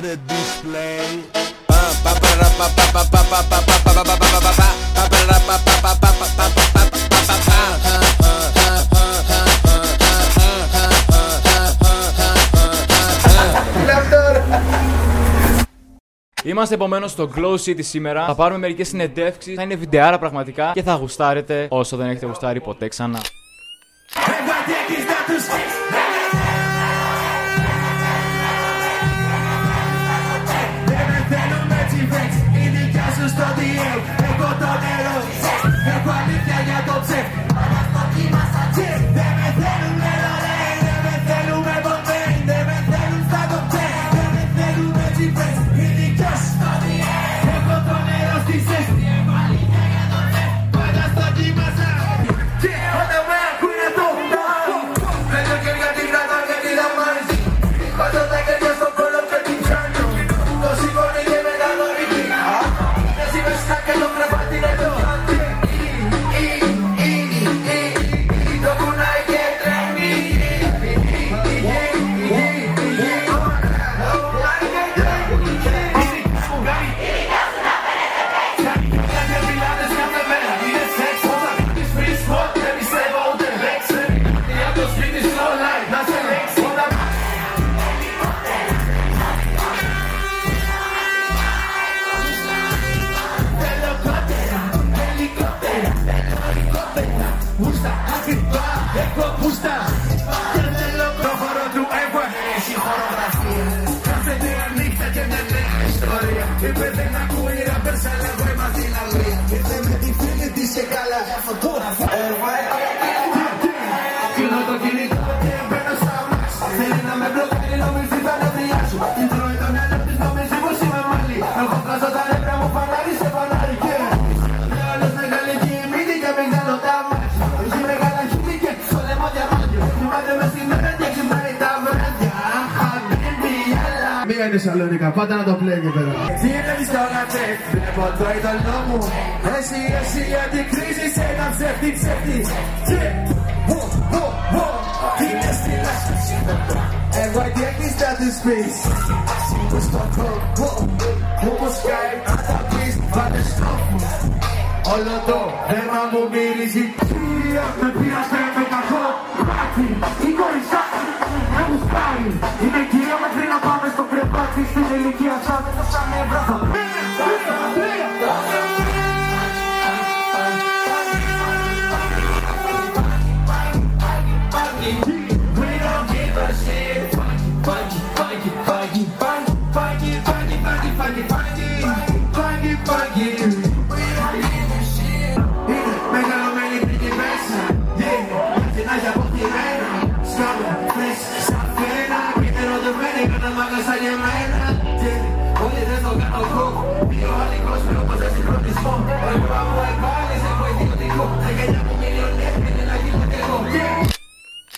better display. Είμαστε επομένως στο Glow City σήμερα. Θα πάρουμε μερικές συνεντεύξεις. Θα είναι βιντεάρα πραγματικά και θα γουστάρετε όσο δεν έχετε γουστάρει ποτέ ξανά. Thank you. Μίγα είναι Σαλονίκα, πάτε να το πλέει εκεί πέρα. Τι είναι στο να τσεκ, βλέπω το είδωλό μου. Εσύ, εσύ, αντικρίζεις σε ένα ψεύτη, ψεύτη. Τσεκ, βο, βο, βο. Είναι στη λάσπη, εγώ εκεί έχεις να τους πεις. Ας είμαι στο κόκκο, όπως σκάει, αν τα πεις, βάλε στόχους. Όλο το αίμα μου μυρίζει Κυρία με πήρασε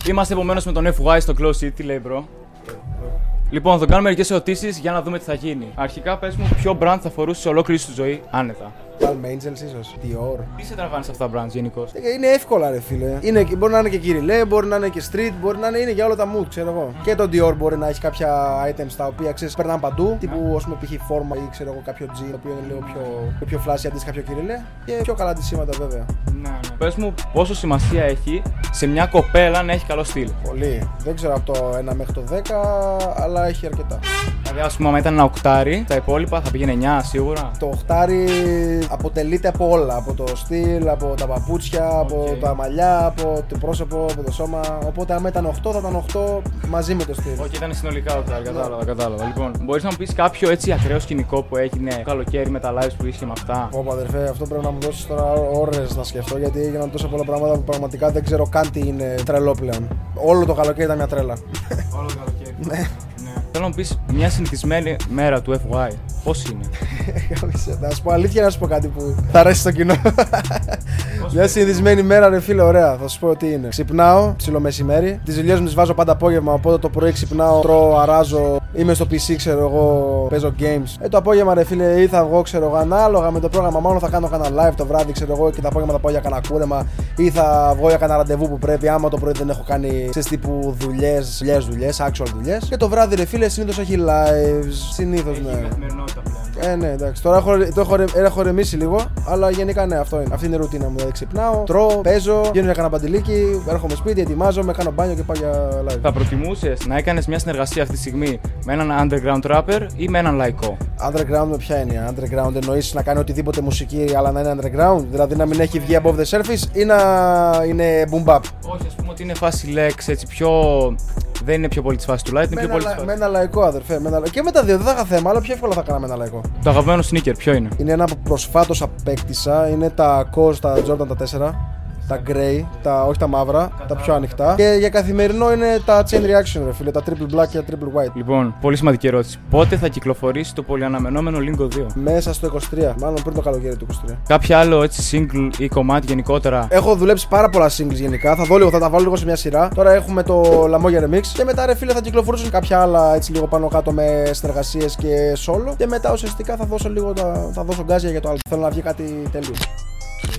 Είμαστε επομένως με τον FY στο Glow City, τι λέει bro. Λοιπόν, θα κάνουμε μερικές ερωτήσεις για να δούμε τι θα γίνει. Αρχικά, πες μου, ποιο brand θα φορούσε σε ολόκληρη σου ζωή άνετα; Palm Angels ίσως, Dior. Τι σε τραβάνε σε αυτά τα brands γενικώς. Ε, Είναι εύκολα ρε φίλε. Είναι, μπορεί να είναι και κυριλέ, μπορεί να είναι και street, μπορεί να είναι, είναι για όλα τα mood, ξέρω εγώ. Και το Dior μπορεί να έχει κάποια items τα οποία ξέρεις περνάνε παντού. Τύπου ας πούμε π.χ. φόρμα ή ξέρω εγώ κάποιο G το οποίο είναι λίγο πιο, πιο flashy αντί κάποιο κυριλέ. Και πιο καλά τη σήματα βέβαια. Ναι, ναι. Πες μου, πόσο σημασία έχει σε μια κοπέλα να έχει καλό στυλ. Πολύ. Δεν ξέρω από το 1 μέχρι το 10, αλλά έχει αρκετά. Δηλαδή, ας πούμε, άμα ήταν ένα οκτάρι, τα υπόλοιπα θα πήγαινε 9 σίγουρα. Το οχτάρι αποτελείται από όλα. Από το στυλ, από τα παπούτσια, από Οκ. τα μαλλιά, από το πρόσωπο, από το σώμα. Οπότε, άμα ήταν 8, θα ήταν 8 μαζί με το στυλ. Όχι, ήταν συνολικά οκτάρι, κατάλαβα, κατάλαβα. Λοιπόν, μπορείς να μου πεις κάποιο έτσι ακραίο σκηνικό που έγινε το καλοκαίρι με τα lives που είχε με αυτά; Ωπα αδερφέ, αυτό πρέπει να μου δώσεις τώρα ώρες να σκεφτώ γιατί έγιναν τόσα πολλά πράγματα που πραγματικά δεν ξέρω καν τι είναι τρελό πλέον. Όλο το καλοκαίρι ήταν μια τρέλα. Όλο το καλοκαίρι. Ναι. Θέλω να μου πεις μια συνηθισμένη μέρα του FY. Πώς είναι; να σου πω αλήθεια να σου πω κάτι που θα αρέσει στο κοινό. Μια συνηθισμένη μέρα, ρε φίλε, ωραία. Θα σου πω τι είναι. Ξυπνάω, ψιλο μεσημέρι. Τις δουλειές μου τις βάζω πάντα απόγευμα. Οπότε το πρωί ξυπνάω, τρώω, αράζω, Είμαι στο PC, ξέρω εγώ, παίζω games. Ε, το απόγευμα, ρε φίλε, ή θα βγω, ξέρω εγώ, ανάλογα με το πρόγραμμα. Μόνο θα κάνω κανένα live το βράδυ, ξέρω εγώ, και το απόγευμα θα πάω για κανένα κούρεμα ή θα βγω για κανένα ραντεβού που πρέπει. Άμα το πρωί δεν έχω κάνει σε τύπου δουλειές, δουλειές, δουλειές, actual δουλειές. Και το βράδυ, ρε φίλε, συνήθως έχει lives. Συνήθως, ναι. Καθημερινότητα πλέον. Ε, ναι, εντάξει. Τώρα έχω, το έχω, ρε- έχω ρεμίσει λίγο, αλλά γενικά ναι, αυτό είναι. Αυτή είναι η ρουτίνα μου. Δηλαδή ξυπνάω, τρώω, παίζω, γίνω για κανένα παντελίκι, έρχομαι σπίτι, ετοιμάζομαι, κάνω μπάνιο και πάω για live. Θα προτιμούσες να έκανες μια συνεργασία αυτή τη στιγμή με έναν underground rapper ή με έναν λαϊκό; Underground με ποια είναι. Underground εννοείς να κάνει οτιδήποτε μουσική, αλλά να είναι underground; Δηλαδή να μην έχει βγει above the surface ή να είναι boom bap; Όχι, ας πούμε ότι είναι φάση Lex, έτσι πιο. Δεν είναι πιο πολύ της φάσης του light, είναι Με πιο ένα, πολύ της λα- φάσης. με ένα λαϊκό αδερφέ. Με ένα... λα- Και με τα δύο δεν θα είχα θέμα, αλλά πιο εύκολα θα κάναμε ένα λαϊκό. Το αγαπημένο sneaker, ποιο είναι; Είναι ένα που προσφάτως απέκτησα. Είναι τα Cos, τα Jordan τα 4. Τα grey, τα, όχι τα μαύρα, τα πιο ανοιχτά. Και για καθημερινό είναι τα chain reaction, ρε φίλε. Τα triple black και τα triple white. Λοιπόν, πολύ σημαντική ερώτηση. Πότε θα κυκλοφορήσει το πολυαναμενόμενο Lingo 2. Μέσα στο 23, μάλλον πριν το καλοκαίρι του 23. Κάποιο άλλο έτσι single ή κομμάτι γενικότερα; Έχω δουλέψει πάρα πολλά singles γενικά. Θα δω λίγο, θα τα βάλω λίγο σε μια σειρά. Τώρα έχουμε το Lamoya Remix. Και μετά, ρε φίλε, θα κυκλοφορήσουν κάποια άλλα έτσι λίγο πάνω κάτω με συνεργασίες και solo. Και μετά ουσιαστικά θα δώσω λίγο τα, θα δώσω γκάζια για το άλλο. Θέλω να βγει κάτι τέλειο.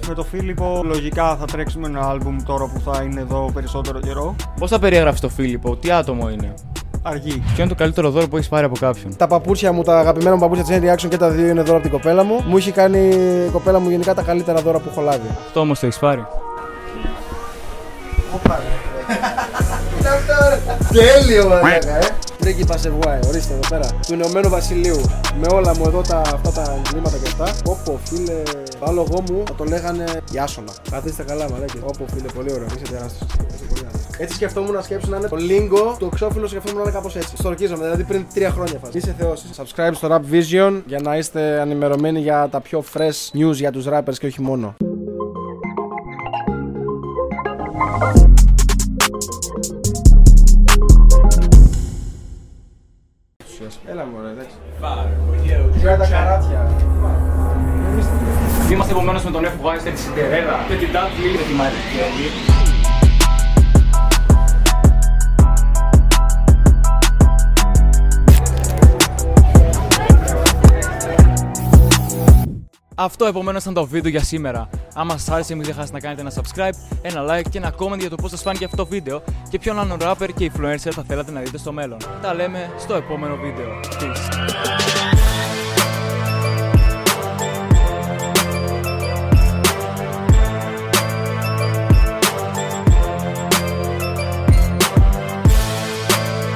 Με το Φίλιππο λογικά θα τρέξουμε ένα άλμπουμ τώρα που θα είναι εδώ περισσότερο καιρό. Πώς θα περιέγραφε το Φίλιππο, τι άτομο είναι; Αργή. Ποιο είναι το καλύτερο δώρο που έχεις πάρει από κάποιον; Τα παπούτσια μου, τα αγαπημένα μου παπούτσια Chain Reaction και τα δύο είναι δώρα από την κοπέλα μου. Μου έχει κάνει η κοπέλα μου γενικά τα καλύτερα δώρα που έχω λάβει. Αυτό όμως το έχεις πάρει. Τέλειο, μαλάκα, ε! Πρίγκιπα Σεβουάη, ορίστε εδώ πέρα. Του Ηνωμένου Βασιλείου. Με όλα μου εδώ τα, αυτά τα εγκλήματα και αυτά. Όπο, φίλε. Το άλογο μου θα το λέγανε Ιάσονα. Καθίστε καλά, μαλάκι. Όπο, φίλε, πολύ ωραίο. Είσαι τεράστιος. Είσαι πολύ ωραίος. Έτσι σκεφτόμουν να σκέψω να είναι το lingo του εξώφυλλου σκεφτόμουν να είναι κάπως έτσι. Στο ορκίζομαι, δηλαδή πριν τρία χρόνια φάση. Είσαι θεός. Subscribe στο Rap Vision για να είστε ενημερωμένοι για τα πιο fresh news για τους rappers και όχι μόνο. Έλα μωρέ, εντάξει. Για τα καράτια. Είμαστε επομένως με τον Εφου Βάιστερ, της Σιντερέλα και την Ντάτλι με τη Μαρικέλη. Αυτό επομένως ήταν το βίντεο για σήμερα. Άμα σας άρεσε, μην ξεχάσετε να κάνετε ένα subscribe, ένα like και ένα comment για το πώς σας φάνηκε αυτό το βίντεο και ποιον άλλον rapper και influencer θα θέλατε να δείτε στο μέλλον. Τα λέμε στο επόμενο βίντεο. Peace.